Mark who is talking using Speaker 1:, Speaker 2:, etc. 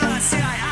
Speaker 1: till I see I